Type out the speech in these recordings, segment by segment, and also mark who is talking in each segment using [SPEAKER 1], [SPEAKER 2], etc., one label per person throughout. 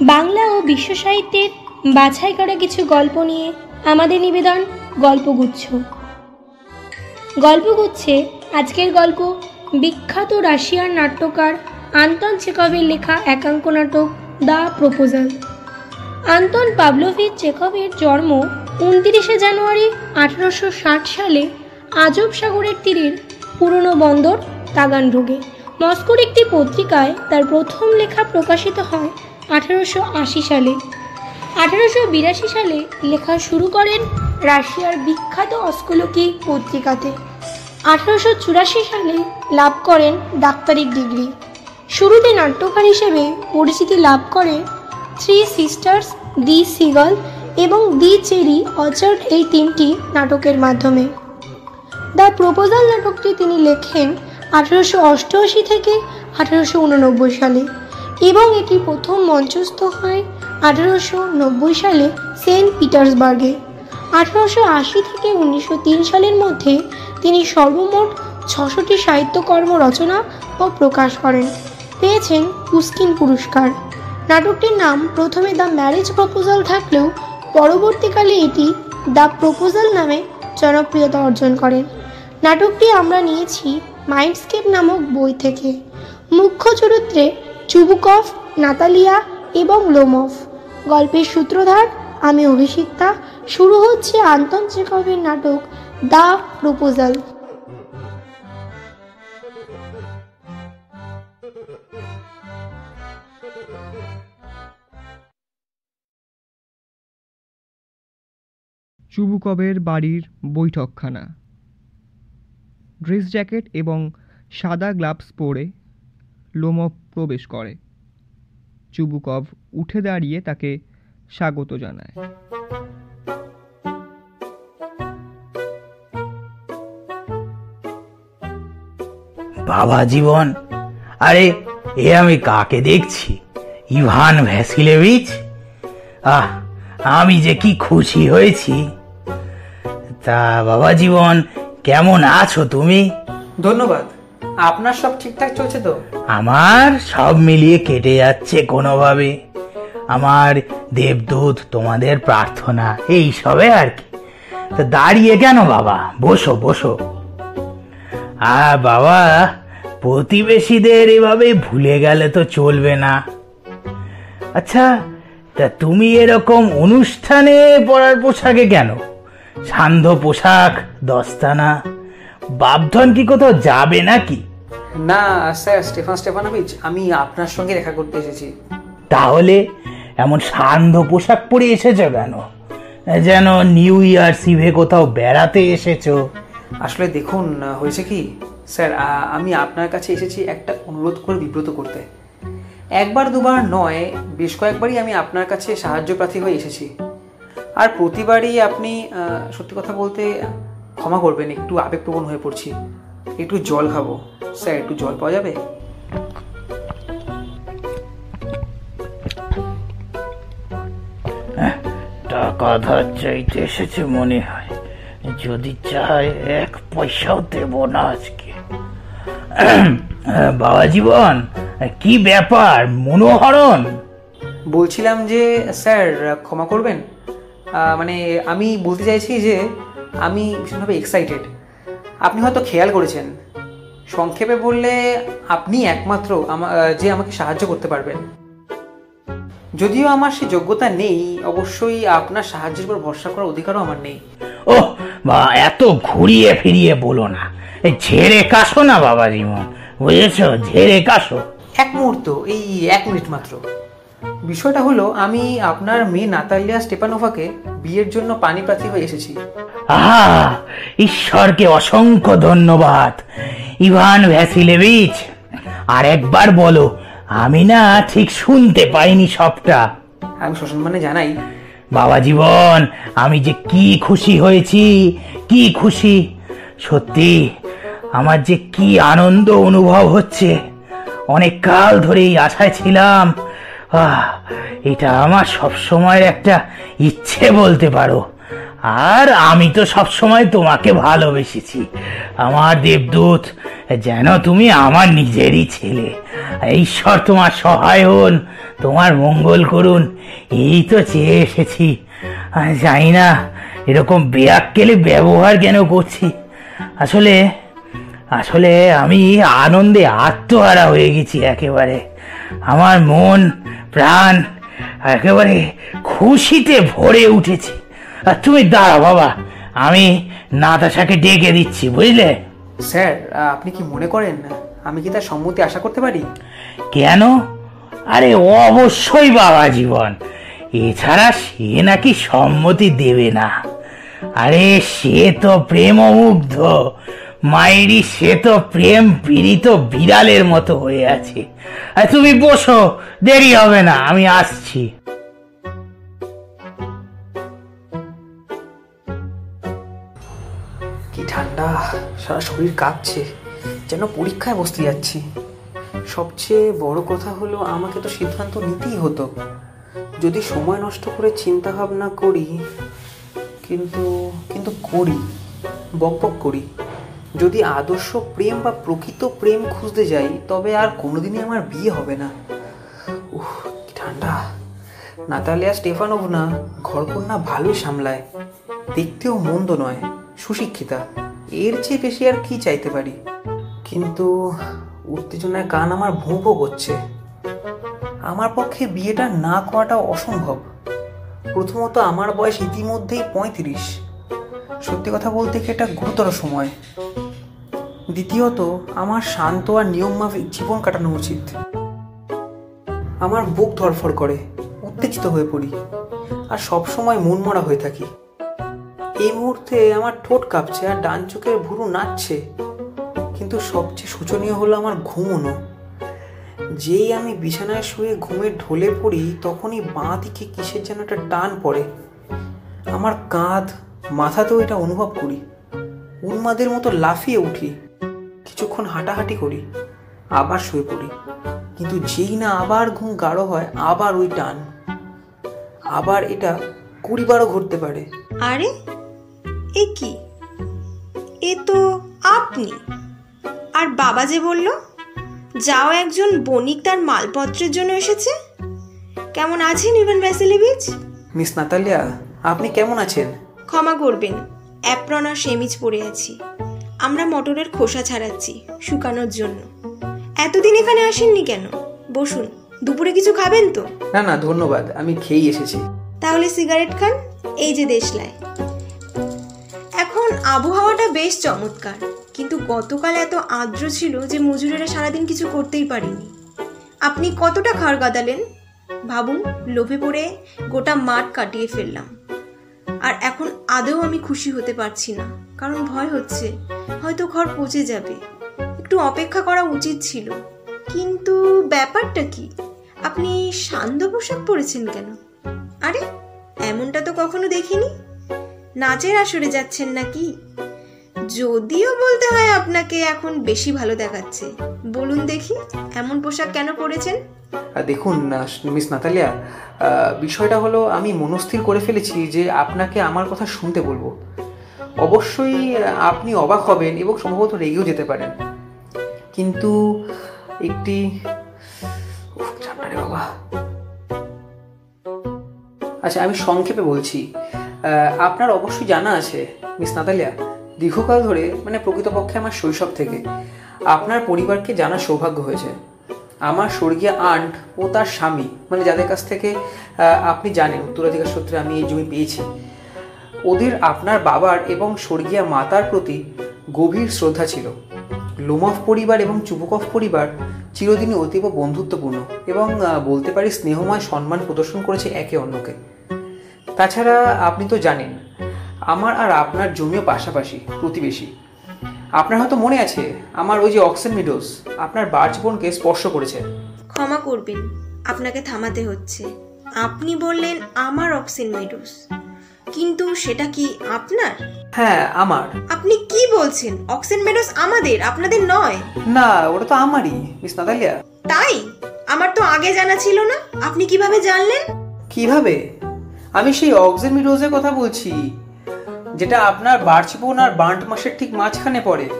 [SPEAKER 1] বাংলা ও বিশ্ব সাহিত্যের বাছাই করা কিছু গল্প নিয়ে আমাদের নিবেদন গল্পগুচ্ছ। গল্পগুচ্ছে আজকের গল্প বিখ্যাত রাশিয়ার নাট্যকার আন্তন চেকভের লেখা একাঙ্ক নাটক দ্য প্রপোজাল। আন্তন পাবলোভিচ চেকভের জন্ম উনতিরিশে জানুয়ারি আঠারোশো ষাট সালে আজব সাগরের তীরের পুরনো বন্দর তাগানরোগে মস্কোর একটি পত্রিকায় তার প্রথম লেখা প্রকাশিত হয় আঠারোশো আশি সালে। আঠারোশো বিরাশি সালে লেখা শুরু করেন রাশিয়ার বিখ্যাত অস্কোলকি পত্রিকাতে। আঠারোশো চুরাশি সালে লাভ করেন ডাক্তারিক ডিগ্রি। শুরুতে নাট্যকার হিসেবে পরিচিতি লাভ করে থ্রি সিস্টার্স, দি সিগল এবং দি চেরি অচার্ড এই তিনটি নাটকের মাধ্যমে। দ্য প্রপোজাল নাটকটি তিনি লেখেন আঠারোশো অষ্টআশি থেকে আঠারোশো উননব্বই সালে। এবং এটি প্রথম মঞ্চস্থ হয় আঠারোশো নব্বই সালে সেন্ট পিটার্সবার্গে। আঠারোশো আশি থেকে উনিশশো তিন সালের মধ্যে তিনি সর্বমোট ছশোটি সাহিত্যকর্ম রচনা ও প্রকাশ করেন। পেয়েছেন পুস্কিন পুরস্কার। নাটকটির নাম প্রথমে দ্য ম্যারেজ প্রপোজাল থাকলেও পরবর্তীকালে এটি দ্য প্রপোজাল নামে জনপ্রিয়তা অর্জন করেন নাটকটি আমরা নিয়েছি মাইন্ডস্কেপ নামক বই থেকে। মুখ্য চরিত্রে চুবুকফ, নাতালিয়া এবং লোমফ। গল্পের সূত্রধার আমি অভিষিক্তা। শুরু হচ্ছে আন্তন চেকভের নাটক, দ্য প্রপোজাল।
[SPEAKER 2] চুবুকবের বাড়ির বৈঠকখানা। ড্রেস জ্যাকেট এবং সাদা গ্লাভস পরে লোমভ প্রবেশ করে। চুবুকভ উঠে দাঁড়িয়ে তাকে স্বাগত জানায়।
[SPEAKER 3] বাবা জীবন আরে এ আমি কাকে দেখছি? Ivan Vasilyevich? আহ আমি যে কি খুশি হয়েছি। তা বাবা জীবন কেমন আছো তুমি?
[SPEAKER 4] ধন্যবাদ। আপনার সব ঠিকঠাক চলছে তো?
[SPEAKER 3] আমার সব মিলিয়ে কেটে যাচ্ছে কোনোভাবে। আমার দেবদূত তোমাদের প্রার্থনা, এই সবে আর কি। তা দাঁড়িয়ে কেন বাবা? বসো বসো। আর বাবা, প্রতিবেশীদের এভাবে ভুলে গেলে তো চলবে না। আচ্ছা তা তুমি এরকম অনুষ্ঠানে পরার পোশাকে কেন? সান্ধ্য পোশাক, দস্তানা? বাপধন কি কোথাও যাবে নাকি?
[SPEAKER 4] না স্যার স্টেফান স্টেফানোভিচ আমি আপনার সঙ্গে দেখা করতে এসেছি।
[SPEAKER 3] তাহলে এমন সান্ধ্য পোশাক পরে এসেছ কেন? যেন নিউ ইয়ার সিভে কোথাও বেড়াতে এসেছ।
[SPEAKER 4] আসলে দেখুন হয়েছে কি? স্যার আমি আপনার কাছে এসেছি একটা অনুরোধ করে বিব্রত করতে। একবার দুবার নয় বেশ কয়েকবারই আমি আপনার কাছে সাহায্য প্রার্থী হয়ে এসেছি। আর প্রতিবারই আপনি সত্যি কথা বলতে ক্ষমা করবেন একটু আবেগপ্রবণ হয়ে পড়ছি। একটু জল খাব। স্যার একটু জল পাওয়া যাবে?
[SPEAKER 3] টাকা ধার চাইতে এসেছে মনে হয়। যদি চায় এক পয়সাও দেব না আজকে। বাবা জীবন কি ব্যাপার? মনোহরণ?
[SPEAKER 4] বলছিলাম যে স্যার ক্ষমা করবেন? মানে আমি বলতে চাইছি যে আমি ভীষণভাবে এক্সাইটেড আপনি হয়তো খেয়াল করেছেন সংক্ষেপে বললে আপনি একমাত্র যে আমাকে সাহায্য করতে পারবেন। যদিও আমার সে যোগ্যতা নেই অবশ্যই আপনার সাহায্যের উপর ভরসা করার অধিকারও আমার নেই।
[SPEAKER 3] ও বা এত ঘুরিয়ে ফিরিয়ে বলো না। ঝেড়ে কাশো না বাবা জীবন বুঝেছ? ঝেড়ে কাশো।
[SPEAKER 4] এক মুহূর্ত এই এক মিনিট মাত্র। বিষয়টা হলো আমি আপনার মেয়ে নাতালিয়া স্টেপানোভাকে বিয়ের জন্য পানি প্রার্থী হয়ে এসেছি।
[SPEAKER 3] আহা! ঈশ্বরকে অসংখ্য ধন্যবাদ। ইভান ভ্যাসিলেভিচ আর একবার বলো আমি না ঠিক শুনতে পাইনি সবটা।
[SPEAKER 4] আমি সসম্মানে জানাই।
[SPEAKER 3] বাবা জীবন আমি যে কি খুশি হয়েছি কি খুশি। সত্যি আমার যে কি আনন্দ অনুভব হচ্ছে। অনেক কাল ধরেই আশায় ছিলাম আহ, এটা আমার সব সময়ের একটা ইচ্ছে বলতে পারো। আর আমি তো সবসময় তোমাকে ভালোবেসেছি। আমার দেবদূত যেন তুমি আমার নিজেরই ছেলে। ঈশ্বর তোমার সহায় হন তোমার মঙ্গল করুন। এই তো চেয়ে এসেছি। জানি না এরকম বেয়াক্কেলে ব্যবহার কেন করছি? আসলে আসলে আমি আনন্দে আত্মহারা হয়ে গেছি একেবারে। আমার মন প্রাণ একেবারে খুশিতে ভরে উঠেছে। আর তুমি দাঁড়া বাবা আমি নাতাশাকে ডেকে দিচ্ছি বুঝলে?
[SPEAKER 4] স্যার আপনি কি মনে করেন আমি কি তার সম্মতি আশা করতে পারি?
[SPEAKER 3] কেন? আরে অবশ্যই বাবা জীবন। এছাড়া সে নাকি সম্মতি দেবে না। আরে সে তো প্রেমমুগ্ধ। মায়েরই সে তো প্রেম পীড়িত বিড়ালের মতো হয়ে আছে। তুমি বসো, দেরি হবে না, আমি আসছি।
[SPEAKER 4] কি ঠান্ডা, সারা শরীর কাঁপছে, যেন পরীক্ষায় বসতে যাচ্ছি। সবচেয়ে বড় কথা হলো, আমাকে তো সিদ্ধান্ত নিতেই হতো। যদি সময় নষ্ট করে চিন্তা ভাবনা করি, কিন্তু কিন্তু করি, বক বক করি। যদি আদর্শ প্রেম বা প্রকৃত প্রেম খুঁজতে যাই, তবে আর কোনোদিনই আমার বিয়ে হবে না। উহ, কি ঠান্ডা। নাতালিয়া স্টেফানোভনা ঘরকন্যা ভালোই সামলায়। দেখতেও মন্দ নয়, সুশিক্ষিতা। এর চেয়ে বেশি আর কি চাইতে পারি? কিন্তু উত্তেজনায় কান আমার ভোঁ ভোঁ করছে। আমার পক্ষে বিয়েটা না করাটা অসম্ভব। প্রথমত আমার বয়স ইতিমধ্যেই পঁয়ত্রিশ। সত্যি কথা বলতে কি এটা গুরুতর সময়। দ্বিতীয়ত, আমার শান্ত আর নিয়মমাফিক জীবন কাটানো উচিত। আমার বুক ধরফর করে, উত্তেজিত হয়ে পড়ি, আর সবসময় মনমরা হয়ে থাকি। এই মুহূর্তে আমার ঠোঁট কাঁপছে আর ডান চোখের ভুরু নাচছে, কিন্তু সবচেয়ে শোচনীয় হলো আমার ঘুমনো। যেই আমি বিছানায় শুয়ে ঘুমে ঢলে পড়ি, তখনই বাঁ দিকে কিসের যেন একটা টান পড়ে। আমার কাঁধ, মাথাতেও এটা অনুভব করি। উন্মাদের মতো লাফিয়ে উঠি। কিছুক্ষণ হাঁটাহাঁটি করি আবার শুয়ে পড়ি। কিন্তু যেই না আবার ঘুম গাঢ় হয় আবার ওই টান। আবার এটা কুড়িবারও ঘটতে পারে।
[SPEAKER 5] আরে এ কি? এ তো আপনি। আর বাবা যে বলল যাও একজন বণিক তার মালপত্রের জন্য এসেছে। কেমন আছেন ইভান ভ্যাসিলিভিচ?
[SPEAKER 4] মিস নাতালিয়া আপনি কেমন আছেন?
[SPEAKER 5] ক্ষমা করবেন অ্যাপ্রন আর সেমিজ পরে আছি। আমরা মটরের খোসা ছাড়াচ্ছি শুকানোর জন্য। এতদিন এখানে আসেননি কেন? বসুন দুপুরে কিছু খাবেন তো?
[SPEAKER 4] না না ধন্যবাদ আমি খেয়েই এসেছি।
[SPEAKER 5] তাহলে সিগারেট খান এই যে দেশলায়। এখন আবহাওয়াটা বেশ চমৎকার কিন্তু গতকাল এত আর্দ্র ছিল যে মজুরেরা সারাদিন কিছু করতেই পারেনি। আপনি কতটা খাড় গাদালেন? ভাবুন লোভে পড়ে গোটা মাঠ কাটিয়ে ফেললাম। আর এখন আদৌ আমি খুশি হতে পারছি না। কারণ ভয় হচ্ছে। হয়তো ঘর পচে যাবে। একটু অপেক্ষা করা উচিত ছিল। কিন্তু ব্যাপারটা কি? আপনি সান্ধ্য পোশাক পরেছেন কেন? আরে, এমনটা তো কখনো দেখিনি। নাচের আসরে যাচ্ছেন নাকি? যদিও বলতে হয় আপনাকে এখন বেশি ভালো দেখাচ্ছে। বলুন দেখি, এমন পোশাক কেন পরেছেন?
[SPEAKER 4] দেখুন মিস নাতালিয়া বিষয়টা হলো আমি মনস্থির করে ফেলেছি যে আপনাকে আমার কথা শুনতে বলব। অবশ্যই আপনি অবাক হবেন এবং সম্ভবত রেগেও যেতে পারেন। কিন্তু একটি বাবা। আচ্ছা আমি সংক্ষেপে বলছি। আপনার অবশ্যই জানা আছে, মিস নাতালিয়া, দীর্ঘকাল ধরে মানে প্রকৃতপক্ষে আমার শৈশব থেকে, আপনার পরিবারকে জানার সৌভাগ্য হয়েছে। আমার স্বর্গীয় আন্ট ও তার স্বামী মানে যাদের কাছ থেকে আপনি জানেন উত্তরাধিকার সূত্রে আমি এই জমি পেয়েছি। ওদের আপনার বাবার এবং স্বর্গীয়া মাতার প্রতি গভীর শ্রদ্ধা ছিল। লোমফ পরিবার এবং চুবুকফ পরিবার চিরদিনই অতীব বন্ধুত্বপূর্ণ এবং বলতে পারি স্নেহময় সম্মান প্রদর্শন করেছে একে অন্যকে। তাছাড়া আপনি তো জানেন, আমার আর আপনার জমিও পাশাপাশি প্রতিবেশী। আপনার হয়তো মনে আছে, আমার ওই যে অক্সেন মিডোস, আপনার বার্চবনকে স্পর্শ করেছে।
[SPEAKER 5] ক্ষমা করবেন, আপনাকে থামাতে হচ্ছে। আপনি বললেন আমার অক্সিন মেডোস। কিন্তু সেটা কি আপনার?
[SPEAKER 4] হ্যাঁ আমার।
[SPEAKER 5] আপনি কি বলছেন? অক্সেন মেডোস আমাদের আপনাদের নয়।
[SPEAKER 4] না ওটা তো আমারই মিস নাতালিয়া।
[SPEAKER 5] তাই? আমার তো আগে জানা ছিল না। আপনি কীভাবে জানলেন?
[SPEAKER 4] কীভাবে? আমি সেই অক্সেন মিডোজের কথা বলছি যেটা আপনার বার্চবন আর বান্ট মাসের ঠিক মাঝখানে পড়ে।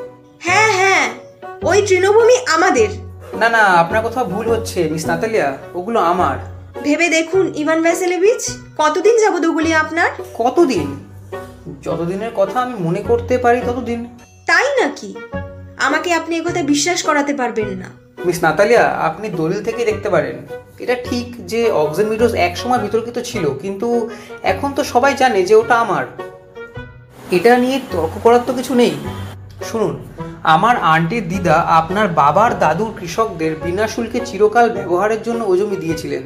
[SPEAKER 5] হ্যাঁ হ্যাঁ। ওই তৃণভূমি আমাদের।
[SPEAKER 4] না না আপনার কোথাও ভুল হচ্ছে মিস নাতালিয়া। ওগুলো আমার।
[SPEAKER 5] ভেবে দেখুন ইভান ভ্যাসেলেভিচ কতদিন যাবত ওগুলি আপনার?
[SPEAKER 4] কতদিন? যতদিনের কথা আমি মনে করতে পারি ততদিন।
[SPEAKER 5] তাই নাকি? আমাকে আপনি একথা বিশ্বাস করাতে পারবেন না।
[SPEAKER 4] মিস নাতালিয়া আপনি দলিল থেকে দেখতে পারেন। এটা ঠিক যে অক্সিজেন মিডোজ একসময় বিতর্কিত ছিল কিন্তু এখন তো সবাই জানে যে ওটা আমার। এটা নিয়ে তর্ক করার তো কিছু নেই। শুনুন আমার আন্টির দিদা আপনার বাবার দাদুর কৃষকদের বিনা শুল্কে চিরকাল ব্যবহারের জন্য ও জমি দিয়েছিলেন।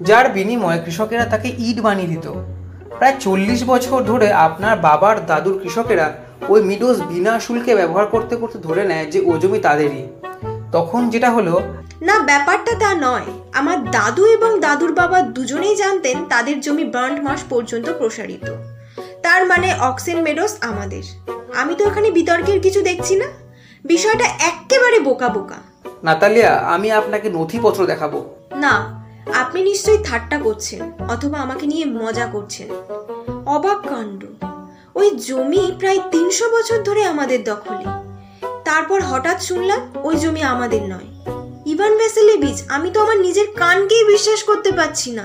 [SPEAKER 4] যার বিনিময়ে কৃষকেরা তাকে ইট বানিয়ে দিত। প্রায় চল্লিশ বছর ধরে আপনার বাবার দাদুর কৃষকেরা ওই মিডোজ বিনা শুল্কে ব্যবহার করতে করতে ধরে নেয় যে ও জমি তাদেরই। তখন যেটা হলো
[SPEAKER 5] না ব্যাপারটা তা নয়। আমার দাদু এবং দাদুর বাবা দুজনেই জানতেন তাদের জমি বার্ন্ড মাস পর্যন্ত প্রসারিত। তার মানে অক্সিন মেডোস আমাদের। আমি তো এখানে বিতর্কের কিছু দেখছি না। বিষয়টা এক্কেবারে বোকা বোকা।
[SPEAKER 4] নাতালিয়া আমি আপনাকে নথিপত্র দেখাবো।
[SPEAKER 5] না আপনি নিশ্চয়ই ঠাট্টা করছেন, অথবা আমাকে নিয়ে মজা করছেন। অবাক কাণ্ড। ওই জমি প্রায় তিনশো বছর ধরে আমাদের দখলে। তারপর হঠাৎ শুনলাম ওই জমি আমাদের নয়। ইভান ভেসেলেভিচ আমি তো আমার নিজের কানকেই বিশ্বাস করতে পারছি না।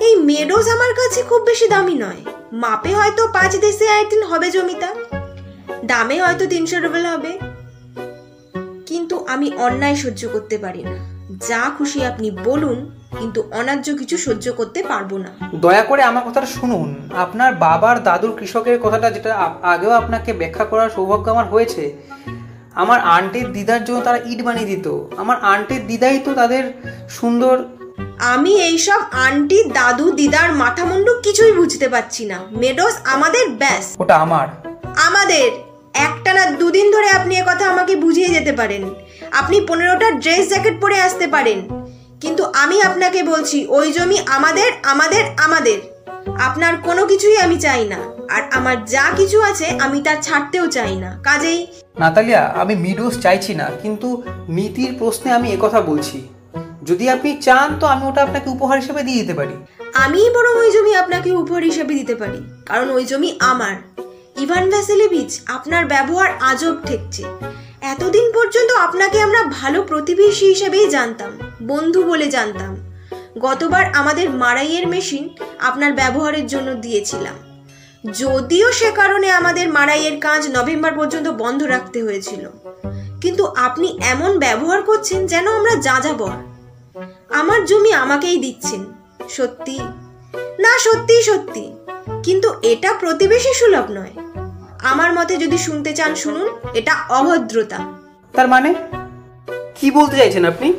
[SPEAKER 5] এই মেডোজ আমার কাছে খুব বেশি দামি নয়। মাপে হয়তো পাঁচ দেশে আইটিন হবে জমিটা। দামে হয়তো তিনশো রুবেল হবে। কিন্তু আমি অন্যায় সহ্য করতে পারি না। যা খুশি আপনি বলুন কিন্তু অন্যায্য কিছু সহ্য করতে পারব না।
[SPEAKER 4] দয়া করে আমার কথাটা শুনুন। আপনার বাবার দাদুর কৃষকের কথাটা যেটা আগেও আপনাকে ব্যাখ্যা করার সৌভাগ্য আমার হয়েছে। আমার আন্টির দিদার জন্য তারা ইট বানিয়ে দিত। আমার আন্টির দিদাই তো তাদের সুন্দর
[SPEAKER 5] আমি এইসব আন্টি দাদু দিদার মাথা মুন্ডু কিছুই বুঝতে পারছি না। মেডোস আমাদের ব্যাস।
[SPEAKER 4] ওটা আমার।
[SPEAKER 5] আমাদের। একটা না দুদিন ধরে আপনি কথা আমাকে বুঝিয়ে যেতে পারেন। আপনি পনেরোটা ড্রেস জ্যাকেট পরে আসতে পারেন। কিন্তু আমি আপনাকে বলছি ওই জমি আমাদের আমাদের আমাদের। আপনার কোনো কিছুই আমি চাই না। আর আমার যা কিছু আছে আমি তা ছাড়তেও চাই না। কাজেই
[SPEAKER 4] নাতালিয়া আমি মিডোস চাইছি না কিন্তু নীতির প্রশ্নে আমি একথা বলছি। যদি আপনি চান তো আমি ওটা আপনাকে উপহার হিসেবে দিয়ে দিতে পারি।
[SPEAKER 5] আমিই বরং ওই জমি আপনাকে উপহার হিসেবে দিতে পারি কারণ ওই জমি আমার। ইভান ভ্যাসেলেভিচ আপনার ব্যবহার আজব ঠেকছে। এতদিন পর্যন্ত আপনাকে আমরা ভালো প্রতিবেশী হিসেবেই জানতাম, বন্ধু বলে জানতাম। গতবার আমাদের মারাইয়ের মেশিন আপনার ব্যবহারের জন্য দিয়েছিলাম। যদিও সে কারণে আমাদের মারাইয়ের কাজ নভেম্বর পর্যন্ত বন্ধ রাখতে হয়েছিল। কিন্তু আপনি এমন ব্যবহার করছেন যেন আমরা যা যাযাবর। আমার জমি আমাকেই দিচ্ছেন, সত্যি? না, সত্যি সত্যি। কিন্তু এটা প্রতিবেশী সুলভ নয়। আমার মতে যদি শুনতে চান শুনুন এটা অভদ্রতা।
[SPEAKER 4] তার মানে? কি বলতে চাইছেন আপনি?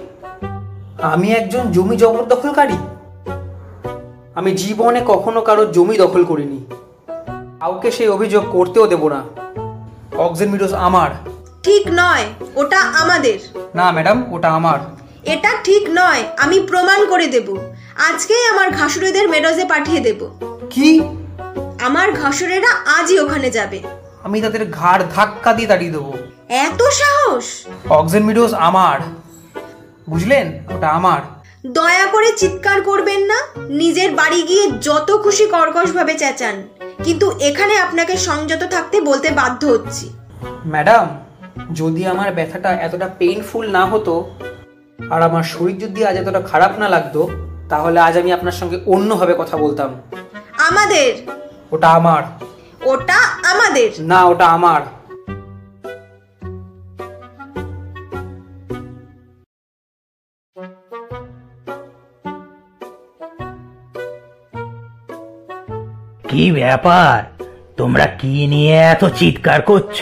[SPEAKER 4] আমি একজন জমি জবরদখলকারী আমি জীবনে কখনো কারও জমি দখল করিনি। কাউকে সেই অভিযোগ করতেও দেব না। অক্সিজেন মিডোস আমার।
[SPEAKER 5] ঠিক নয় ওটা আমাদের।
[SPEAKER 4] না ম্যাডাম ওটা আমার।
[SPEAKER 5] এটা ঠিক নয় আমি প্রমাণ করে দেব। আজকেই আমার ঘাসুরেদের মেডোজে পাঠিয়ে দেব।
[SPEAKER 4] কি?
[SPEAKER 5] আমার ঘাসুরেরা আজই ওখানে যাবে।
[SPEAKER 4] আমি তাদের ঘাড় ধাক্কা দিয়ে দাঁড়িয়ে দেবো।
[SPEAKER 5] এত সাহস?
[SPEAKER 4] অক্সিজেন মিডোস আমার। বুঝলেন? ওটা আমার।
[SPEAKER 5] দয়া করে চিৎকার করবেন না। নিজের বাড়ি গিয়ে যত খুশি কর্কশভাবে চেঁচান। কিন্তু এখানে আপনাকে সংযত থাকতে বলতে বাধ্য হচ্ছি।
[SPEAKER 4] ম্যাডাম যদি আমার ব্যথাটা এতটা পেইনফুল না হতো আর আমার শরীর যদি আজ এতটা খারাপ না লাগতো তাহলে আজ আমি আপনার সঙ্গে অন্যভাবে কথা বলতাম।
[SPEAKER 5] আমাদের
[SPEAKER 4] ওটা আমার।
[SPEAKER 5] ওটা আমাদের।
[SPEAKER 4] না ওটা আমার।
[SPEAKER 3] কি ব্যাপার? তোমরা কি নিয়ে এত চিৎকার করছ?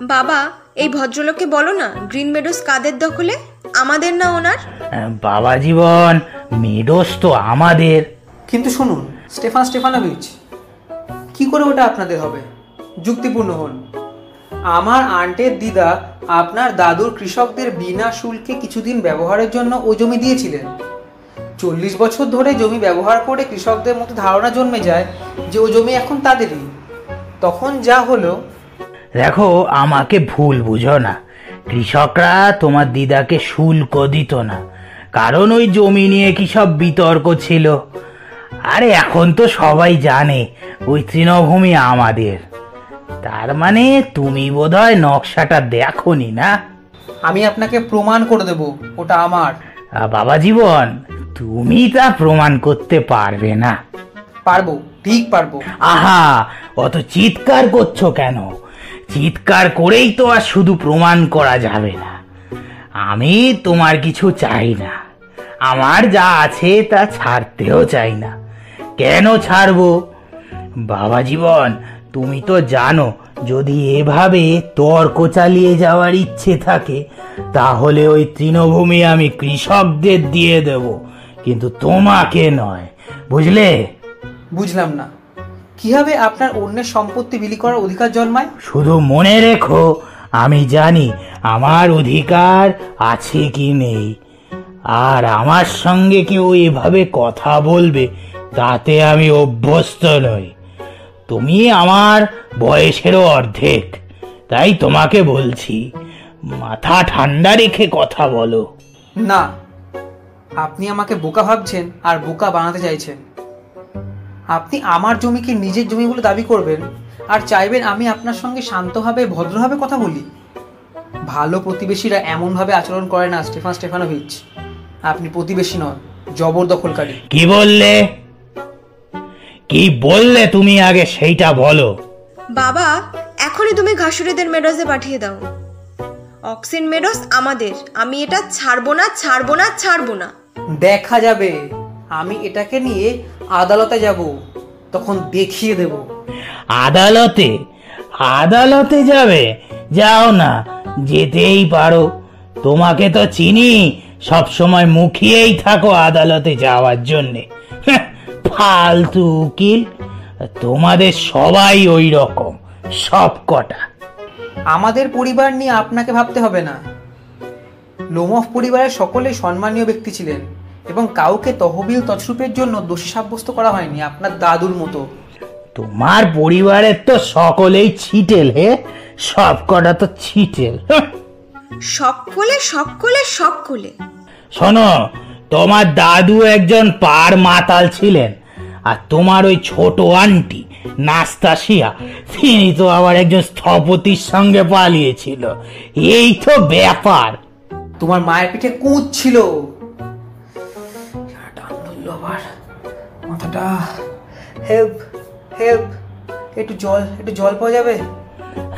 [SPEAKER 5] বাবা এই ভদ্রলোককে বলো না গ্রিন মেডোস কাদের দখলে? আমাদের না ওনার?
[SPEAKER 3] বাবা জীবন মেডোস তো আমাদের।
[SPEAKER 4] কিন্তু শুনুন স্টেফান স্টেফানোভিচ কি করে ওটা আপনাদের হবে? যুক্তিপূর্ণ হন। আমার আন্টের দিদা আপনার দাদুর কৃষকদের বিনা শুল্কে কিছুদিন ব্যবহারের জন্য ও জমি দিয়েছিলেন। চল্লিশ বছর ধরে জমি ব্যবহার করে কৃষকদের মতো ধারণা জন্মে যায় যে ও জমি এখন তাদেরই। তখন যা হলো,
[SPEAKER 3] দেখো, আমাকে ভুল বুঝো না। কৃষকরা তোমার দিদাকে শুল্ক দিত না। কারণ ওই জমি নিয়ে কি সব বিতর্ক ছিল? আরে, এখন তো সবাই জানে ওই তৃণভূমি আমাদের। তার মানে তুমি বোধহয় নকশাটা দেখোনি না?
[SPEAKER 4] আমি আপনাকে প্রমাণ করে দেব ওটা আমার।
[SPEAKER 3] আহ, বাবা জীবন তুমি তা প্রমাণ করতে পারবে না।
[SPEAKER 4] পারব ঠিক পারব।
[SPEAKER 3] আহা অত চিৎকার করছ কেন? চিৎকার করেই তো আর শুধু প্রমাণ করা যাবে না। আমি তোমার কিছু চাই না। আমার যা আছে তা ছাড়তেও চাই না। কেন ছাড়বো? বাবা জীবন তুমি তো জানো যদি এভাবে তর্ক চালিয়ে যাওয়ার ইচ্ছে থাকে তাহলে ওই তৃণভূমি আমি কৃষকদের দিয়ে দেব। কিন্তু তোমাকে নয় বুঝলে?
[SPEAKER 4] বুঝলাম না। কীভাবে আপনার অন্যের সম্পত্তি বিলি করার অধিকার জন্মায়?
[SPEAKER 3] শুধু মনে রেখো আমি জানি আমার অধিকার আছে কি নেই। আর আমার সঙ্গে কেউ এভাবে কথা বলবে তাতে আমি অভ্যস্ত নই। তুমি আমার বয়সেরও অর্ধেক তাই তোমাকে বলছি মাথা ঠান্ডা রেখে কথা বলো।
[SPEAKER 4] না আপনি আমাকে বোকা ভাবছেন আর বোকা বানাতে চাইছেন। আপনি আমার জমিকে নিজের জমি বলে দাবি করবেন আর চাইবেন আমি আপনার সঙ্গে শান্তভাবে ভদ্রভাবে কথা বলি। ভালো প্রতিবেশীরা এমনভাবে আচরণ করে না স্টেফান স্টেফানোভিচ। আপনি প্রতিবেশী নন জবরদখলকারী।
[SPEAKER 3] কি বললে? কি বললে তুমি আগে সেইটা বলো?
[SPEAKER 5] বাবা এখনই তুমি ঘাসুরিদের মেডসে পাঠিয়ে দাও। অক্সিন মেডস আমাদের। আমি এটা ছাড়বো না ছাড়বো না ছাড়বো না।
[SPEAKER 4] দেখা যাবে। আমি এটাকে নিয়ে আদালতে যাব। তখন দেখিয়ে দেব।
[SPEAKER 3] আদালতে? আদালতে যাবে? যাও না যেতেই পারো। তোমাকে তো চিনি সব সময় মুখিয়েই থাকো আদালতে যাওয়ার জন্যে। ফালতু উকিল তোমাদের সবাই ওই রকম সব কটা
[SPEAKER 4] আমাদের পরিবার নিয়ে আপনাকে ভাবতে হবে না। লোমফ পরিবারের সকলেই সম্মানীয় ব্যক্তি ছিলেন এবং কাউকে তহবিল তছরূপের জন্য দোষী সাব্যস্ত করা হয়নি আপনার দাদুর মতো।
[SPEAKER 3] তোমার পরিবারের তো সকলেই ছিটেল হে সব কটা তো ছিটেল। হ্যাঁ।
[SPEAKER 5] সকলে সকলে সকলে।
[SPEAKER 3] শোনো তোমার দাদু একজন পার মাতাল ছিলেন। আর তোমার ওই ছোট আন্টি নাস্তাসিয়া তিনি তো আবার একজন স্থপতির সঙ্গে পালিয়েছিল। এই তো ব্যাপার।
[SPEAKER 4] তোমার মায়ের পিঠে কুঁচ ছিল। আবার। মাথাটা হেল্প হেল্প একটু জল একটু জল পাওয়া যাবে?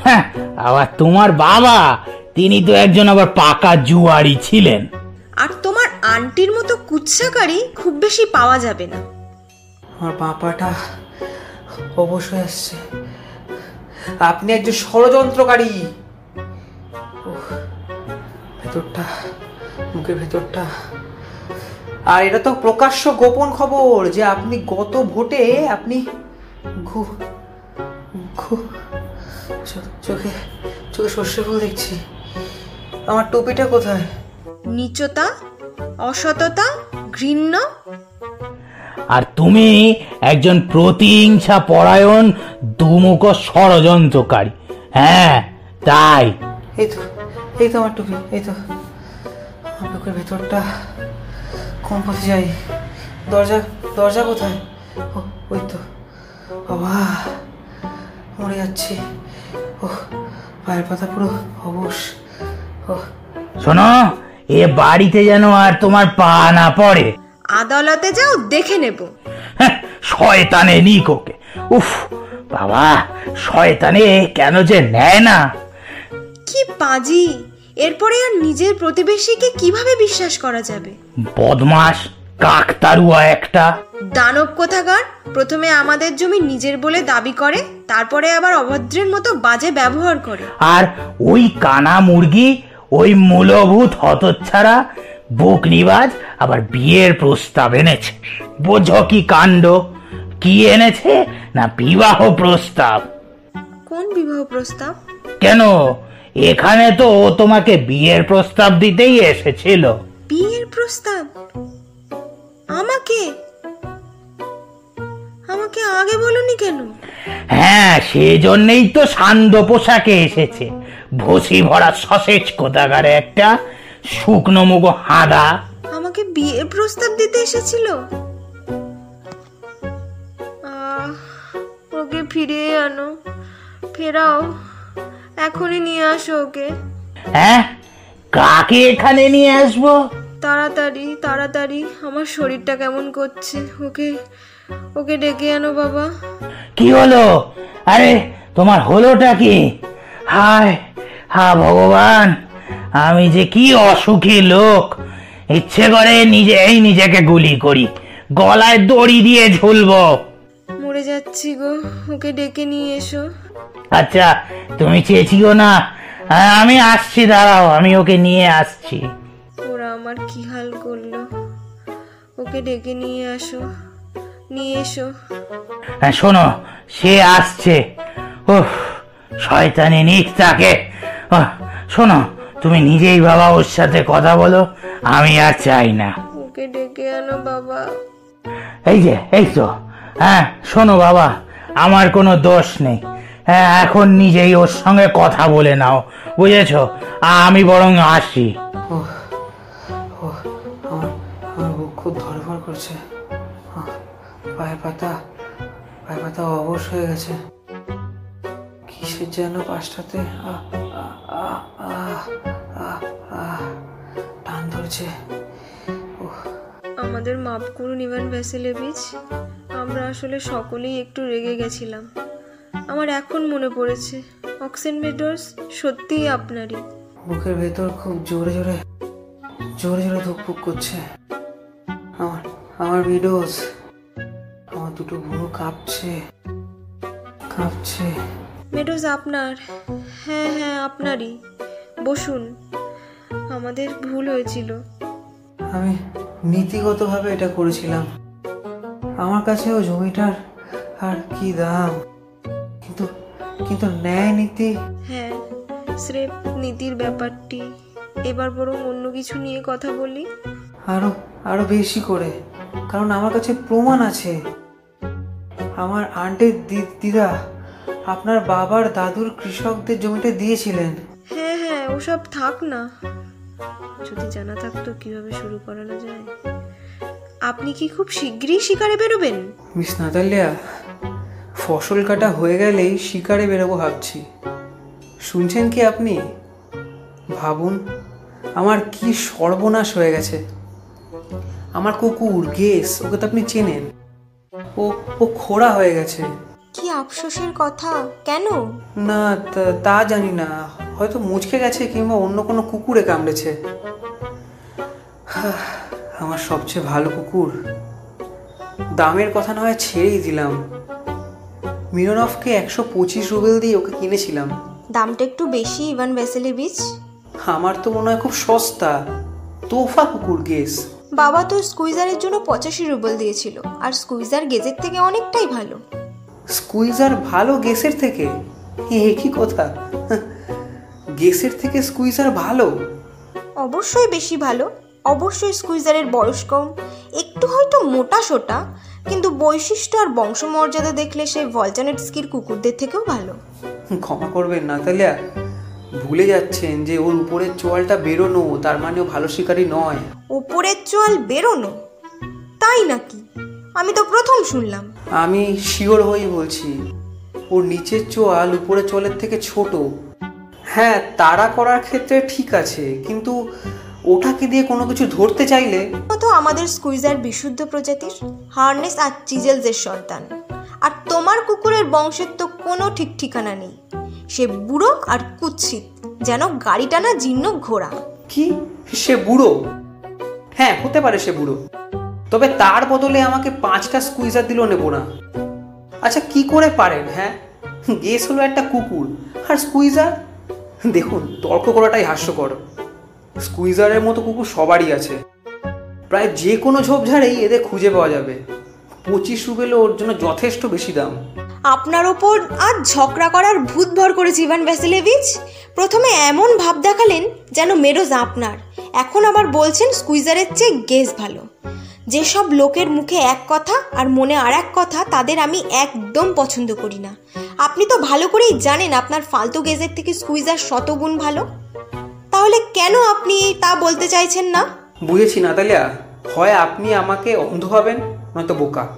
[SPEAKER 3] হ্যাঁ আবার তোমার বাবা তিনি তো একজন আবার পাকা জুয়ারি ছিলেন।
[SPEAKER 5] আর তোমার আন্টির মতো কুচ্ছাকারী খুব বেশি পাওয়া যাবে না।
[SPEAKER 4] আমার বাপাটা অবশ্যই আসছে। আপনি একজন ষড়যন্ত্রকারী। ভেতরটা, মুখের ভেতরটা। আর এটা তো প্রকাশ্য গোপন খবর যে আপনি গত ভোটে আপনি ঘু ঘু চোখে চোখে সর্ষে ফুল দেখছি। আমার টুপিটা কোথায়?
[SPEAKER 5] নিচতা, অসততা, ঘৃণ্য?
[SPEAKER 3] আর তুমি একজন প্রতিহিংসা পরায়ণ দুমুখ ষড়যন্ত্রকারী। হ্যাঁ তাই।
[SPEAKER 4] এই তো এই তো আমার টুপি এই তো। আমার বুকের ভেতরটা কোন পথে যাই? দরজা দরজা কোথায়? ও ওই তো। বাবা মরে যাচ্ছি। ও পায়ের পাতা পুরো অবশ। ও।
[SPEAKER 3] শোনো এ বাড়িতে যেন আর তোমার পা না পড়ে।
[SPEAKER 5] আদালতে যাও দেখে নেব।
[SPEAKER 3] হ্যাঁ, শয়তানে নিক ওকে। উফ বাবা শয়তানে কেন যে নেয় না?
[SPEAKER 5] কি পাজি এরপরে আর নিজের প্রতিবেশীকে কীভাবে বিশ্বাস করা যাবে?
[SPEAKER 3] বদমাস কাকতারুয়া একটা।
[SPEAKER 5] দানব কোথাকার প্রথমে আমাদের জমি নিজের বলে দাবি করে তারপরে আবার অভদ্রের মতো বাজে ব্যবহার করে।
[SPEAKER 3] আর ওই কানা মুরগি ওই মূলভূত হতচ্ছাড়া বুক নিবাজ আবার বিয়ের প্রস্তাব এনেছে। বোঝো কি কাণ্ড? কি এনেছে না বিবাহ প্রস্তাব?
[SPEAKER 5] কোন বিবাহ প্রস্তাব?
[SPEAKER 3] কেন? এখানে তো ও তোমাকে বিয়ের প্রস্তাব দিতেই এসেছিল।
[SPEAKER 5] বিয়ের প্রস্তাব? আমাকে? আমাকে আগে বলনি কেন?
[SPEAKER 3] হ্যাঁ সেজন্যই তো সান্দ পোশাকে এসেছে। ভসি ভরা সসেজ কোথাকারে একটা শুকনো মুগো হাঁদা।
[SPEAKER 5] আমাকে বিয়ের প্রস্তাব দিতে এসেছিল? আহ, ওকে ফিরিয়ে আনো। ফেরাও। এখনই নিয়ে আসো ওকে।
[SPEAKER 3] হ্যাঁ? কাকে এখানে নিয়ে আসব?
[SPEAKER 5] তাড়াতাড়ি তাড়াতাড়ি। আমার শরীরটা কেমন করছে? ওকে ওকে ডেকে আনো বাবা।
[SPEAKER 3] কি হলো? আরে তোমার হলোটা কি? হায় হা ভগবান। আমি যে কি অসুখী লোক। ইচ্ছে করে নিজেই নিজেকে গুলি করি। গলায় দড়ি দিয়ে ঝুলবো।
[SPEAKER 5] মরে যাচ্ছি গো ওকে ডেকে নিয়ে এসো।
[SPEAKER 3] আচ্ছা তুমি চেয়েছিও না। হ্যাঁ, আমি আসছি দাঁড়াও আমি ওকে নিয়ে আসছি।
[SPEAKER 5] ওরা আমার কি হাল করল? ওকে ডেকে নিয়ে আসো নিয়ে এসো।
[SPEAKER 3] হ্যাঁ, শোনো সে আসছে। উফ শয়তানি নিক তাকে। ওহ, শোনো তুমি নিজেই বাবা ওর সাথে কথা বলো আমি আর চাই না।
[SPEAKER 5] ওকে ডেকে আনো বাবা।
[SPEAKER 3] এই যে এই তো। হ্যাঁ শোনো বাবা আমার কোনো দোষ নেই। হ্যাঁ এখন নিজেই ওর সঙ্গে কথা বলে নাও বুঝেছ? আমি বরং আসি।
[SPEAKER 4] খুব ধরফর করছে। পায়ের পাতা পায়ের পাতা অবশ হয়ে গেছে। কিসের যেন পাশটাতে টান ধরছে।
[SPEAKER 5] আমাদের মাপ করুন ইভান ভ্যাসিলেভিচ আমরা আসলে সকলেই একটু রেগে গেছিলাম। আমার এখন মনে পড়েছে অক্সেন মেডর্স সত্যিই আপনারই।
[SPEAKER 4] বুকের ভেতর খুব জোরে জোরে জোরে জোরে ধুকপুক করছে। আমার আমার ভিডোজ আমার দুটো বুড়ো কাঁপছে কাঁপছে।
[SPEAKER 5] মেডোজ আপনার? হ্যাঁ হ্যাঁ আপনারই। বসুন। আমাদের ভুল হয়েছিল।
[SPEAKER 4] আমি নীতিগতভাবে এটা করেছিলাম। আমার কাছেও জমিটার আর কি দাম? কিন্তু কিন্তু ন্যায় নীতি
[SPEAKER 5] হ্যাঁ স্রেফ নীতির ব্যাপারটি। এবার বরং অন্য কিছু নিয়ে কথা বলি।
[SPEAKER 4] আরও আরও বেশি করে। কারণ আমার কাছে প্রমাণ আছে। আমার আন্টির দিদা আপনার বাবার দাদুর কৃষকদের জমিতে দিয়েছিলেন।
[SPEAKER 5] হ্যাঁ হ্যাঁ ওসব থাক না। যদি জানা থাকতো কীভাবে শুরু করানো যায়। আপনি কি খুব শীঘ্রই শিকারে বেরোবেন?
[SPEAKER 4] মিস নাতালিয়া ফসল কাটা হয়ে গেলেই শিকারে বেরোবো ভাবছি। শুনছেন কি আপনি? ভাবুন আমার কি সর্বনাশ হয়ে গেছে। আমার কুকুর গেস ওকে তো আপনি চেনেন। ও ও খোড়া হয়ে গেছে।
[SPEAKER 5] কি আফসোসের কথা? কেন?
[SPEAKER 4] না তা- তা জানি না। হয়তো মুচকে গেছে কিংবা অন্য কোনো কুকুরে কামড়েছে। হাহ, আমার সবচেয়ে ভালো কুকুর। দামের কথা না হয় ছেড়েই দিলাম। মিরনফকে একশো পঁচিশ রুবেল দিয়ে ওকে কিনেছিলাম।
[SPEAKER 5] দামটা একটু বেশি ইভান ভ্যাসেলেভিচ
[SPEAKER 4] আমার তো মনে হয় খুব সস্তা। তোফা কুকুর গেস।
[SPEAKER 5] বাবা তো স্কুইজারের জন্য পঁচাশি রুবেল দিয়েছিল। আর স্কুইজার গেজের থেকে অনেকটাই ভালো।
[SPEAKER 4] স্কুইজার ভালো গেসের থেকে? এ কি কথা? গেসের থেকে স্কুইজার ভালো?
[SPEAKER 5] অবশ্যই বেশি ভালো। অবশ্যই স্কুইজারের বয়স কম। একটু হয়তো মোটা সোটা কিন্তু বৈশিষ্ট্য আর বংশমর্যাদা দেখলে সে ভলজানেটস্কির কুকুরদের থেকেও ভালো।
[SPEAKER 4] ক্ষমা করবেন নাতালিয়া। ভুলে যাচ্ছেন যে ওর উপরের চোয়ালটা বেরোনো তার মানে ও ভালো শিকারী নয়।
[SPEAKER 5] ওপরের চোয়াল বেরোনো? তাই নাকি? আমি তো প্রথম শুনলাম।
[SPEAKER 4] আমি শিওর হয়েই বলছি ওর নিচের চোয়াল উপরের চোয়ালের থেকে ছোট। হ্যাঁ তাড়া করার ক্ষেত্রে ঠিক আছে কিন্তু ওটাকে দিয়ে কোনো কিছু ধরতে চাইলে?
[SPEAKER 5] তো আমাদের স্কুইজার বিশুদ্ধ প্রজাতির হার্নেস আর চিজেলসের সন্তান আর তোমার কুকুরের বংশের তো কোনো ঠিক ঠিকানা নেই। সে বুড়ো আর কুৎসিত যেন গাড়ি টানা জীর্ণ ঘোড়া।
[SPEAKER 4] কি? সে বুড়ো? হ্যাঁ হতে পারে সে বুড়ো। তবে তার বদলে আমাকে পাঁচটা স্কুইজার দিল নেব না। আচ্ছা কি করে পারেন হ্যাঁ? গেস হলো একটা কুকুর, আর স্কুইজার দেখুন, তর্ক করাটাই হাস্যকর। স্কুইজারের মতো কুকুর সবারই আছে। প্রায় যে কোনো ঝোপঝাড়েই এদের খুঁজে পাওয়া যাবে। পঁচিশ রুবেল ওর জন্য যথেষ্ট বেশি দাম।
[SPEAKER 5] আপনার ওপর আজ ঝগড়া করার ভূত ভর করেছে ইভান ভ্যাসিলেভিচ? প্রথমে এমন ভাব দেখালেন যেন মেরোজ আপনার। এখন আবার বলছেন স্কুইজারের চেয়ে গেজ ভালো। যেসব লোকের মুখে এক কথা আর মনে আর এক কথা তাদের আমি একদম পছন্দ করি না। আপনি তো ভালো করেই জানেন আপনার ফালতু গেজের থেকে স্কুইজার শতগুণ ভালো। তাহলে কেন আপনি তা বলতে চাইছেন না?
[SPEAKER 4] বুঝেছি নাতালিয়া। হয় আপনি আমাকে অন্ধ হবেন নয়তো বোকা।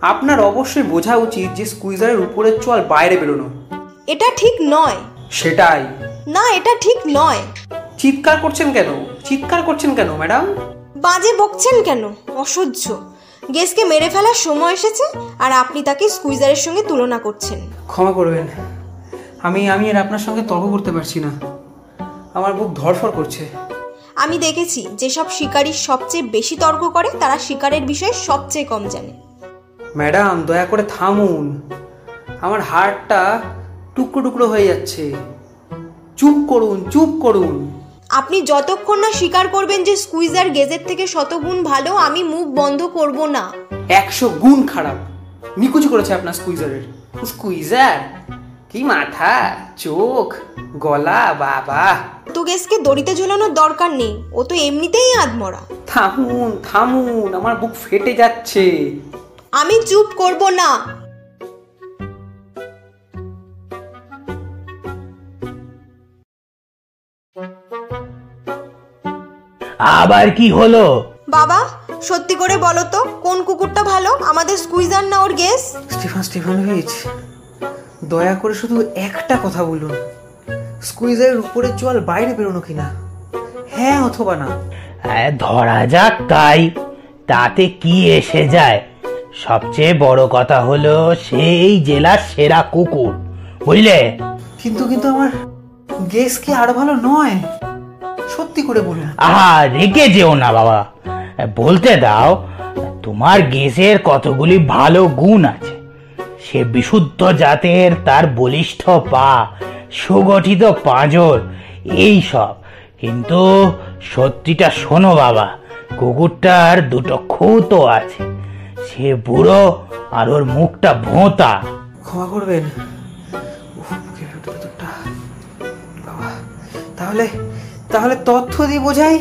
[SPEAKER 4] আপনার অবশ্যই বোঝা উচিত যে স্কুইজারের উপরের চল বাইরে বেরোনো।
[SPEAKER 5] এটা ঠিক নয়।
[SPEAKER 4] সেটাই।
[SPEAKER 5] না এটা ঠিক নয়।
[SPEAKER 4] চিৎকার করছেন কেন? চিৎকার করছেন কেন ম্যাডাম?
[SPEAKER 5] বাজে বকছেন কেন? অসহ্য। গেসকে মেরে ফেলার সময় এসেছে আর আপনি তাকে স্কুইজারের সঙ্গে তুলনা করছেন।
[SPEAKER 4] ক্ষমা করবেন। আমি আমি আর আপনার সঙ্গে তর্ক করতে পারছি না। আমার বুক ধরফর করছে।
[SPEAKER 5] আমি দেখেছি যেসব শিকারী সবচেয়ে বেশি তর্ক করে তারা শিকারের বিষয়ে সবচেয়ে কম জানে।
[SPEAKER 4] ম্যাডাম দয়া করে থামুন। আমার হাড়টা টুকরো টুকরো হয়ে যাচ্ছে। চুপ করুন চুপ করুন।
[SPEAKER 5] আপনি যতক্ষণ না স্বীকার করবেন যে স্কুইজার গেজের থেকে শতগুণ ভালো আমি মুখ বন্ধ করব না।
[SPEAKER 4] একশো গুণ খারাপ। নিকুচ করেছে আপনার স্কুইজারের স্কুইজার কি মাথা চোখ গলা বাবা।
[SPEAKER 5] তো গেসকে দড়িতে ঝোলানোর দরকার নেই ও তো এমনিতেই আধমরা।
[SPEAKER 4] থামুন থামুন আমার বুক ফেটে যাচ্ছে।
[SPEAKER 5] আমি চুপ করব না।
[SPEAKER 3] আবার কি হলো?
[SPEAKER 5] বাবা সত্যি করে বলো তো কোন কুকুরটা ভালো? আমাদের স্কুইজার না ওর গেস
[SPEAKER 4] স্টিফান স্টিফানোভিচ দয়া করে শুধু একটা কথা বলুন। স্কুইজারের উপরে জল বাইরে বেরোনো কিনা? হ্যাঁ অথবা না?
[SPEAKER 3] হ্যাঁ, ধরা যাক তাই। তাতে কি এসে যায়? সবচেয়ে বড় কথা হলো সেই জেলার সেরা কুকুর বুঝলে?
[SPEAKER 4] কিন্তু কিন্তু আমার গেস কি আর ভালো নয়? করে বলুন।
[SPEAKER 3] আহা রেগে যেও না বাবা। বলতে দাও তোমার গেসের কতগুলি ভালো গুণ আছে। সে বিশুদ্ধ জাতের তার বলিষ্ঠ পা সুগঠিত পাঁজর এই সব। কিন্তু সত্যিটা শোনো বাবা কুকুরটার দুটো খুঁতো আছে। সে বুড়ো আর ওর মুখটা ভোঁতা।
[SPEAKER 4] ক্ষমা করবেন। তাহলে তাহলে তথ্য দিয়ে বোঝাই?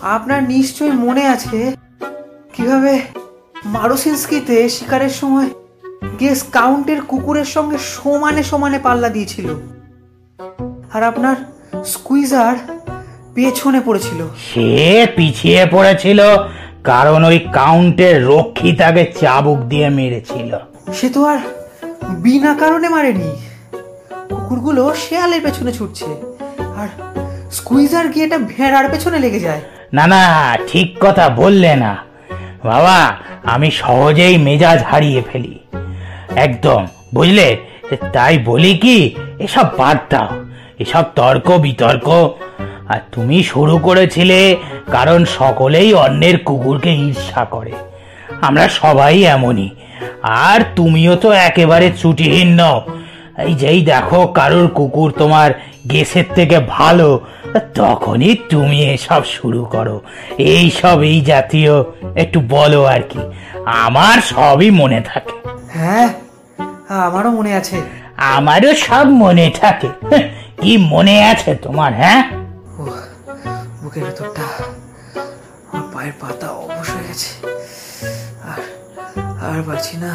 [SPEAKER 4] আপনার নিশ্চয়ই মনে আছে কীভাবে মারুসিনস্কিতে শিকারের সময় গেস কাউন্টের কুকুরের সঙ্গে সমানে সমানে পাল্লা দিয়েছিল। আর আপনার স্কুইজার পেছনে পড়েছিল।
[SPEAKER 3] সে পিছিয়ে পড়েছিল কারণ ওই কাউন্টের রক্ষী তাকে চাবুক দিয়ে মেরেছিল।
[SPEAKER 4] সে তো আর বিনা কারণে মারেনি। কুকুরগুলো শেয়ালের পেছনে ছুটছে। আর স্কুইজার গিয়ে এটা ভেড়ার পেছনে লেগে যায়।
[SPEAKER 3] না না, ঠিক কথা বললে না। বাবা, আমি সহজেই মেজাজ হারিয়ে ফেলি। একদম, বুঝলে? তাই বলি কি, এসব বাদ দাও। এসব তর্ক বিতর্ক। আর তুমি শুরু করেছিলে কারণ সকলেই অন্যের কুকুরকে ঈর্ষা করে। আমরা সবাই এমনই। আর তুমিও তো একেবারে ত্রুটিহীন নও। এই যেই দেখো কারোর কুকুর তোমার গেসের থেকে ভালো তখনই তুমি এসব শুরু করো। এই সব এই জাতীয় একটু বলো আর কি। আমার সবই মনে থাকে।
[SPEAKER 4] হ্যাঁ আমারও মনে আছে।
[SPEAKER 3] আমারও সব মনে থাকে। কি মনে আছে তোমার হ্যাঁ?
[SPEAKER 4] বুকের ভেতরটা আমার পায়ের পাতা অবশ হয়ে গেছে। আর আর পারছি না।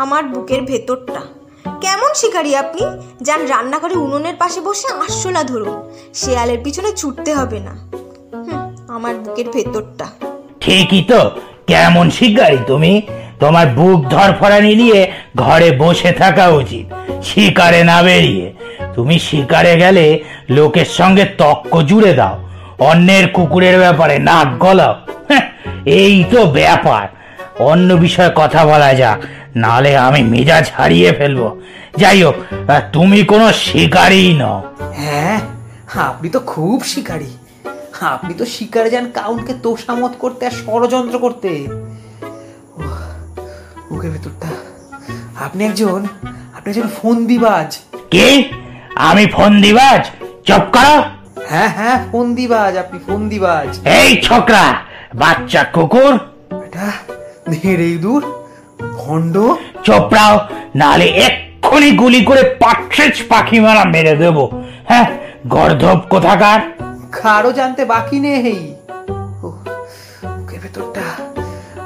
[SPEAKER 5] আমার বুকের ভেতরটা। কেমন শিকারি আপনি? যান রান্নাঘরে উনুনের পাশে বসে আরশোলা ধরুন। শেয়ালের পিছনে ছুটতে হবে না। আমার বুকের ভেতরটা।
[SPEAKER 3] ঠিকই তো। কেমন শিকারি তুমি? তোমার বুক ধরফরানি নিয়ে ঘরে বসে থাকা উচিত। শিকারে না বেরিয়ে। তুমি শিকারে গেলে লোকের সঙ্গে তক্ক জুড়ে দাও। অন্যের কুকুরের ব্যাপারে নাক গলাও। হ্যাঁ, এই তো ব্যাপার। অন্য বিষয়ে কথা বলা যাক। নালে আমি মেজাজ হারিয়ে ফেলব। যাই হোক তুমি কোনো শিকারই নও।
[SPEAKER 4] হ্যাঁ আপনি তো খুব শিকারী। আপনি তো শিকারে যান কাউন্টকে তোষামত করতে আর ষড়যন্ত্র করতে। বুকের ভেতরটা। আপনি একজন আপনি একজন ফন্দিবাজ।
[SPEAKER 3] কে? আমি ফোন দিবাজ চুপ করো।
[SPEAKER 4] হ্যাঁ হ্যাঁ ফন্দিবাজ আপনি ফন্দিবাজ।
[SPEAKER 3] এই ছোকরা বাচ্চা কুকুর।
[SPEAKER 4] এটা ধেড়ে দূর। ভণ্ড?
[SPEAKER 3] চোপড়াও নালে এক্ষুনি গুলি করে পাট্রেজ পাখি মারা মেরে দেব। হ্যাঁ গর্ধব কোথাকার?
[SPEAKER 4] কারও জানতে বাকি নেই। বুকের ভেতরটা।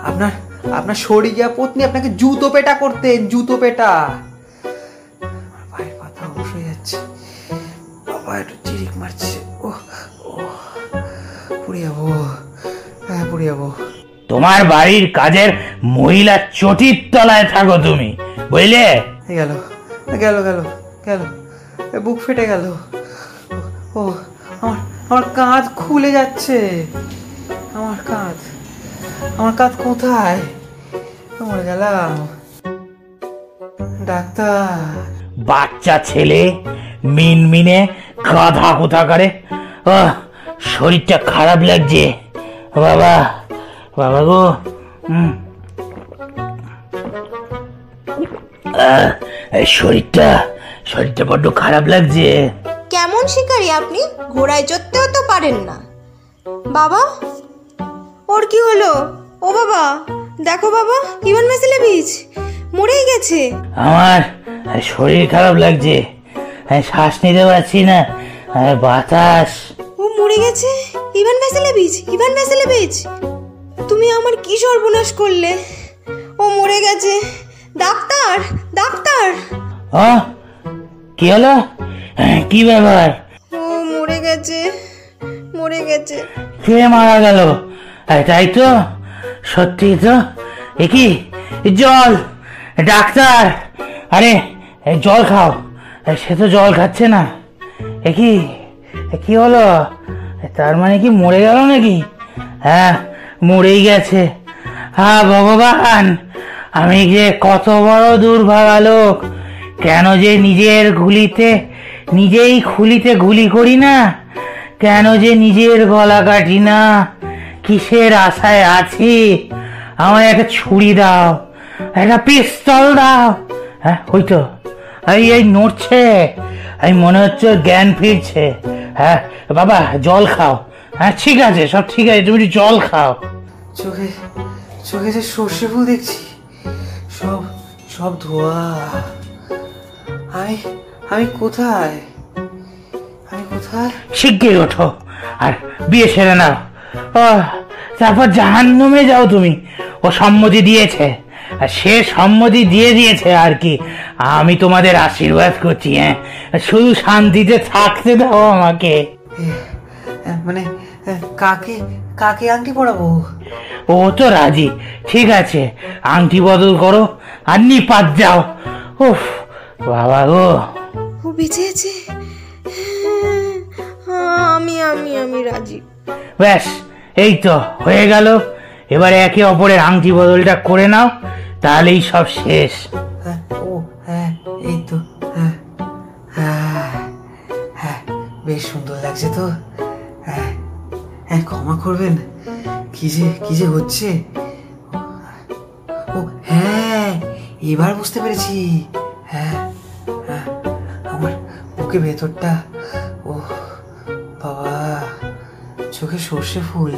[SPEAKER 4] আপনার আপনার শরিয়া পত্নী আপনাকে জুতো পেটা করতেন জুতো পেটা। আমার পায়ের পাতা অবশ হয়ে যাচ্ছে। বাবা একটু চিরিক মারছে। ও ও পড়ে যাব হ্যাঁ পড়ে যাব।
[SPEAKER 3] তোমার বাড়ির কাজের মহিলা চটির তলায় থাকো তুমি বুঝলে?
[SPEAKER 4] গেল গেল গেল গেল বুক ফেটে গেল। ও আমার আমার কাঁধ খুলে যাচ্ছে। আমার কাঁধ আমার কাঁধ কোথায়? মরে গেলাম। ডাক্তার।
[SPEAKER 3] বাচ্চা ছেলে মিন মিনমিনে গাধা কোথাকারে আহ, শরীরটা খারাপ লাগছে। বাবা। বাবা গো। আহ, এই শরীরটা শরীরটা বড্ড খারাপ লাগছে।
[SPEAKER 5] কেমন শিকারী আপনি? ঘোড়ায় চড়তেও তো পারেন না। বাবা ওর কি হলো? ও বাবা দেখো বাবা ইভান ভ্যাসিলেভিচ মরেই গেছে।
[SPEAKER 3] আমার শরীর খারাপ লাগছে। শ্বাস নিতে পারছি না। বাতাস।
[SPEAKER 5] ও মরে গেছে? ইভান ভ্যাসিলেভিচ ইভান ভ্যাসিলেভিচ তুমি আমার কি সর্বনাশ করলে? ও মরে গেছে। Doctor doctor.
[SPEAKER 3] ও কি হলো? কি ব্যাপার?
[SPEAKER 5] ও মরে গেছে মরে গেছে।
[SPEAKER 3] কে মারা গেল? তাই তো সত্যি তো। এ কি? জল ডাক্তার। আরে জল খাও। সে তো জল খাচ্ছে না। এ কি? কি হলো? তার মানে কি মরে গেল নাকি? হ্যাঁ মরেই গেছে। হ্যাঁ ভগবান, আমি যে কত বড় দুর্ভাগা লোক, কেন যে নিজের গুলিতে, নিজেই খুলিতে গুলি করি না? কেন যে নিজের গলা কাটি না? কিসের আশায় আছি? আমায় একটা ছুরি দাও, একটা পিস্তল দাও। হ্যাঁ ওই তো, এই এই নড়ছে, এই মনে হচ্ছে জ্ঞান ফিরছে। হ্যাঁ বাবা, জল খাও। হ্যাঁ ঠিক আছে, সব ঠিক আছে, তুমি জল খাও।
[SPEAKER 4] চোখে চোখে যে সর্ষে ফুল দেখছি সব সব ধোয়া। আমি আমি কোথায়? আমি কোথায়?
[SPEAKER 3] শিগগির ওঠো আর বিয়ে সেরে নাও। তারপর জাহান্নামে যাও তুমি। ও সম্মতি দিয়েছে আর সে সম্মতি দিয়ে দিয়েছে আর কি। আমি তোমাদের আশীর্বাদ করছি হ্যাঁ? শুধু শান্তিতে থাকতে দাও আমাকে।
[SPEAKER 4] মানে কাকে কাকে আংটি পরাবো?
[SPEAKER 3] ও তো রাজি। ঠিক আছে আংটি বদল করো আর নিপাত যাও। উফ বাবা গো।
[SPEAKER 5] ও বেঁচে আছে হ্যাঁ, আমি আমি আমি রাজি।
[SPEAKER 3] ব্যাস এই তো হয়ে গেল। এবারে একে অপরের আংটি বদলটা করে নাও তাহলেই সব শেষ।
[SPEAKER 4] হ্যাঁ ও হ্যাঁ এই তো হ্যাঁ হ্যাঁ হ্যাঁ বেশ সুন্দর লাগছে তো। হ্যাঁ। হ্যাঁ ক্ষমা করবেন। কি যে কি যে হচ্ছে? ও হ্যাঁ এবার বুঝতে পেরেছি। হ্যাঁ হ্যাঁ আমার বুকে ভেতরটা ও বাবা, চোখে সর্ষে ফুল।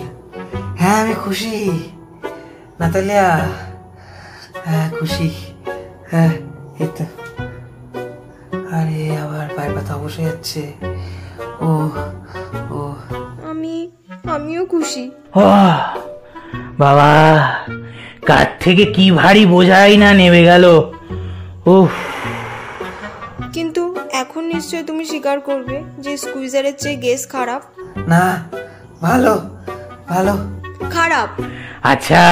[SPEAKER 4] হ্যাঁ আমি খুশি। নাতালিয়া হ্যাঁ খুশি। হ্যাঁ এই তো। আরে আবার পায়ের ব্যথা বসে যাচ্ছে।
[SPEAKER 5] খুশি।
[SPEAKER 3] বাবা কার থেকে কি ভারী বোঝাই না নেমে গেল। উফ।
[SPEAKER 5] কিন্তু এখন নিশ্চয় তুমি স্বীকার করবে যে স্কুইজারের চেয়ে গেস খারাপ?
[SPEAKER 4] না ভালো ভালো।
[SPEAKER 5] খারাপ?
[SPEAKER 3] আচ্ছা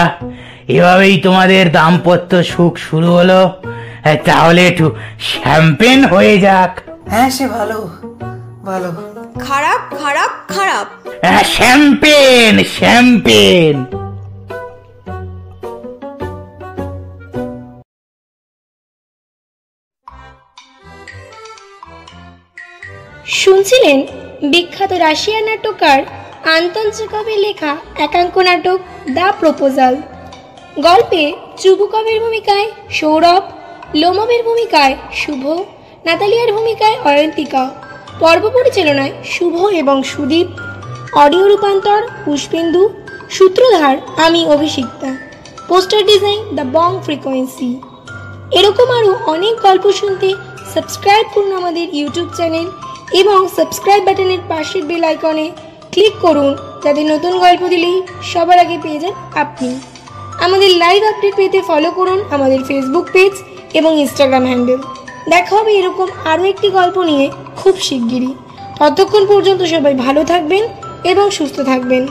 [SPEAKER 3] এভাবেই তোমাদের দাম্পত্য সুখ শুরু হলো। হ্যাঁ, তাহলে একটু শ্যাম্পেন হয়ে যাক।
[SPEAKER 4] হ্যাঁ সে ভালো ভালো।
[SPEAKER 5] খারাপ খারাপ খারাপ।
[SPEAKER 3] হ্যাঁ, শ্যাম্পেন শ্যাম্পেন।
[SPEAKER 1] শুনছিলেন বিখ্যাত রাশিয়ান নাট্যকার আন্তন চেকভের লেখা একাঙ্ক নাটক দ্য প্রপোজাল। গল্পে চুবুকবের ভূমিকায় সৌরভ লোমবের ভূমিকায় শুভ নাতালিয়ার ভূমিকায় অয়ন্তিকা। পর্ব পরিচালনায় শুভ এবং সুদীপ, অডিও রূপান্তর পুষ্পেন্দু, সূত্রধার আমি Abhishikta, poster design the Bong Frequency. এরকম আরও অনেক গল্প শুনতে সাবস্ক্রাইব করুন আমাদের ইউটিউব চ্যানেল এবং সাবস্ক্রাইব বাটনের পাশের বেল আইকনে ক্লিক করুন যাতে নতুন গল্প দিলেই সবার আগে পেয়ে যান আপনি। আমাদের লাইভ আপডেট পেতে ফলো করুন আমাদের ফেসবুক পেজ এবং ইনস্টাগ্রাম হ্যান্ডেল দেখা হবে এরকম আরও একটি গল্প নিয়ে খুব শিগগিরই। ততক্ষণ পর্যন্ত সবাই ভালো থাকবেন এবং সুস্থ থাকবেন।